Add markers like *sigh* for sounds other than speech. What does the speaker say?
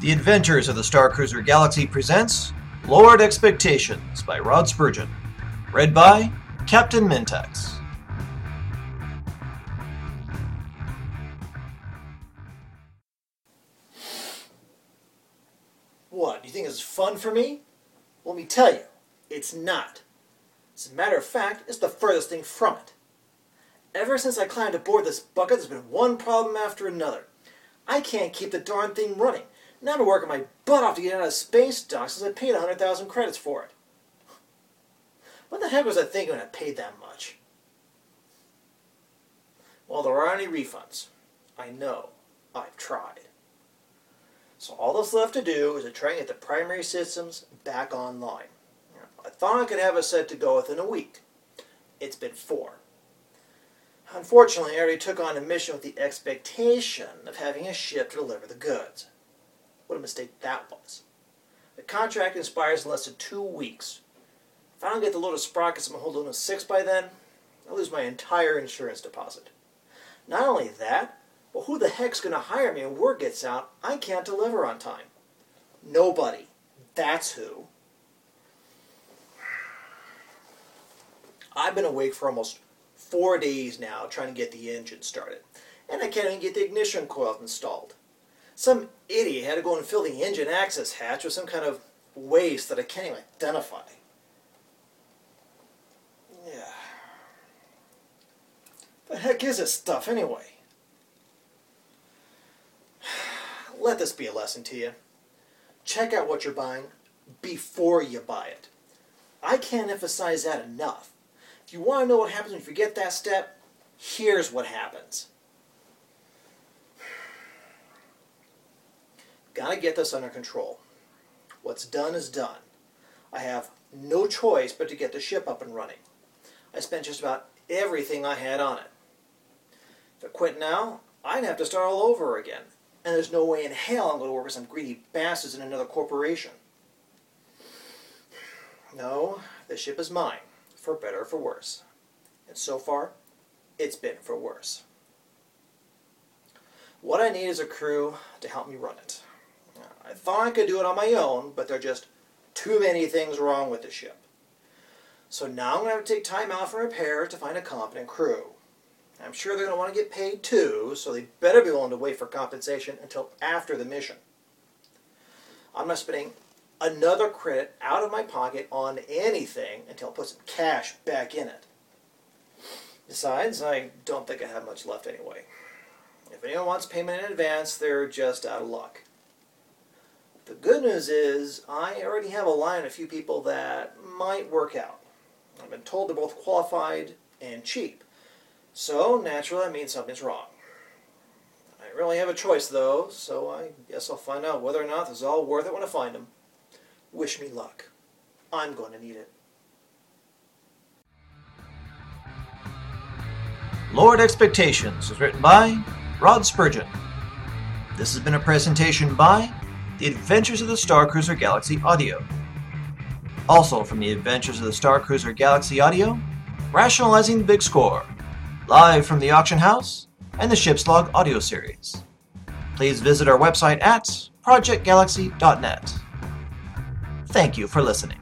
The Adventures of the Star Cruiser Galaxy presents Lowered Expectations by Rod Spurgeon. Read by Captain Mintax. What, you think is fun for me? Let me tell you, it's not. As a matter of fact, it's the furthest thing from it. Ever since I climbed aboard this bucket, there's been one problem after another. I can't keep the darn thing running. Now I'm working my butt off to get out of space dock since I paid 100,000 credits for it. What the heck was I thinking when I paid that much? Well, there aren't any refunds. I know. I've tried. So all that's left to do is to try and get the primary systems back online. I thought I could have it set to go within a week. It's been four. Unfortunately, I already took on a mission with the expectation of having a ship to deliver the goods. What a mistake that was. The contract expires in less than two weeks. If I don't get the load of sprockets my whole Luna 6 by then, I'll lose my entire insurance deposit. Not only that, but who the heck's going to hire me when word gets out I can't deliver on time? Nobody. That's who. I've been awake for almost four days now trying to get the engine started, and I can't even get the ignition coil installed. Some idiot had to go and fill the engine access hatch with some kind of waste that I can't even identify. Yeah. The heck is this stuff anyway? *sighs* Let this be a lesson to you. Check out what you're buying before you buy it. I can't emphasize that enough. If you want to know what happens when you forget that step, here's what happens. Gotta get this under control. What's done is done. I have no choice but to get the ship up and running. I spent just about everything I had on it. If I quit now, I'd have to start all over again. And there's no way in hell I'm going to work with some greedy bastards in another corporation. No, the ship is mine, for better or for worse. And so far, it's been for worse. What I need is a crew to help me run it. I thought I could do it on my own, but there are just too many things wrong with the ship. So now I'm going to have to take time out for repair to find a competent crew. I'm sure they're going to want to get paid too, so they better be willing to wait for compensation until after the mission. I'm not spending another credit out of my pocket on anything until I put some cash back in it. Besides, I don't think I have much left anyway. If anyone wants payment in advance, they're just out of luck. Good news is I already have a line of a few people that might work out. I've been told they're both qualified and cheap. So, naturally, that means something's wrong. I really have a choice, though, so I guess I'll find out whether or not this is all worth it when I find them. Wish me luck. I'm going to need it. Lowered Expectations was written by Rod Spurgeon. This has been a presentation by The Adventures of the Star Cruiser Galaxy Audio. Also from The Adventures of the Star Cruiser Galaxy Audio, Rationalizing the Big Score, live from the auction house, and the Ship's Log audio series. Please visit our website at projectgalaxy.net. Thank you for listening.